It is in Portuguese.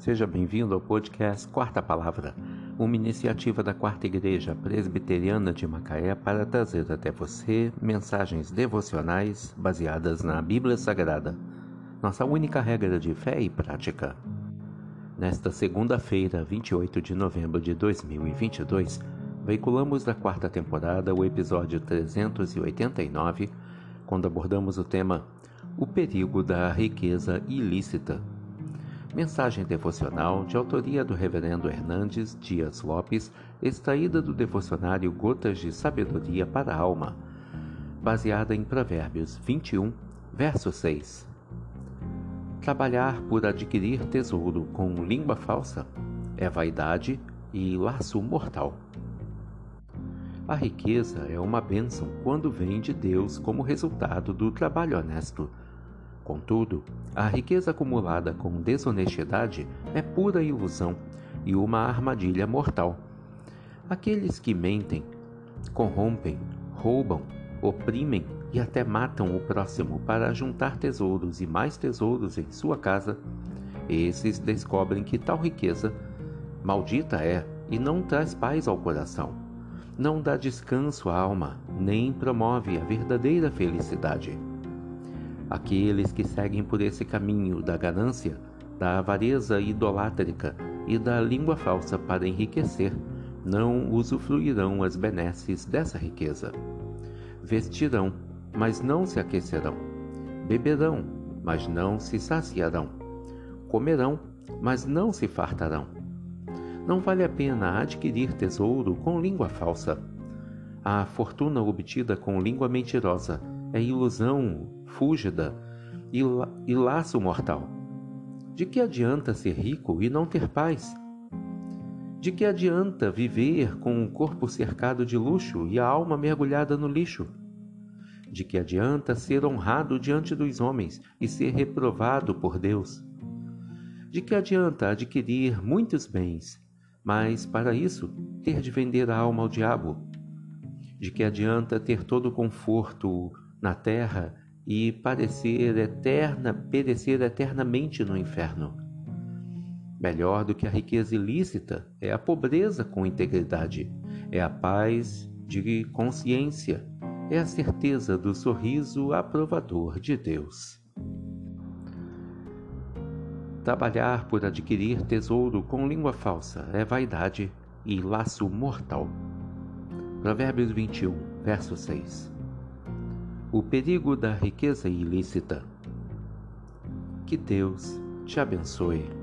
Seja bem-vindo ao podcast Quarta Palavra, uma iniciativa da Quarta Igreja Presbiteriana de Macaé para trazer até você mensagens devocionais baseadas na Bíblia Sagrada, nossa única regra de fé e prática. Nesta segunda-feira, 28 de novembro de 2022, veiculamos da quarta temporada o episódio 389, quando abordamos o tema O perigo da riqueza ilícita Mensagem devocional de autoria do Reverendo Hernandes Dias Lopes, extraída do devocionário Gotas de Sabedoria para a Alma, baseada em Provérbios 21, verso 6. Trabalhar por adquirir tesouro com língua falsa é vaidade e laço mortal. A riqueza é uma bênção quando vem de Deus como resultado do trabalho honesto Contudo, a riqueza acumulada com desonestidade é pura ilusão e uma armadilha mortal. Aqueles que mentem, corrompem, roubam, oprimem e até matam o próximo para juntar tesouros e mais tesouros em sua casa, esses descobrem que tal riqueza maldita é e não traz paz ao coração, não dá descanso à alma, nem promove a verdadeira felicidade. Aqueles que seguem por esse caminho da ganância, da avareza idolátrica e da língua falsa para enriquecer, não usufruirão as benesses dessa riqueza. Vestirão, mas não se aquecerão. Beberão, mas não se saciarão. Comerão, mas não se fartarão. Não vale a pena adquirir tesouro com língua falsa. A fortuna obtida com língua mentirosa é ilusão fúlgida e, e laço mortal. De que adianta ser rico e não ter paz? De que adianta viver com o corpo cercado de luxo e a alma mergulhada no lixo? De que adianta ser honrado diante dos homens e ser reprovado por Deus? De que adianta adquirir muitos bens, mas para isso ter de vender a alma ao diabo? De que adianta ter todo o conforto na terra e parecer eterna, perecer eternamente no inferno. Melhor do que a riqueza ilícita é a pobreza com integridade, é a paz de consciência, é a certeza do sorriso aprovador de Deus. Trabalhar por adquirir tesouro com língua falsa é vaidade e laço mortal. Provérbios 21, verso 6 o perigo da riqueza ilícita. Que Deus te abençoe.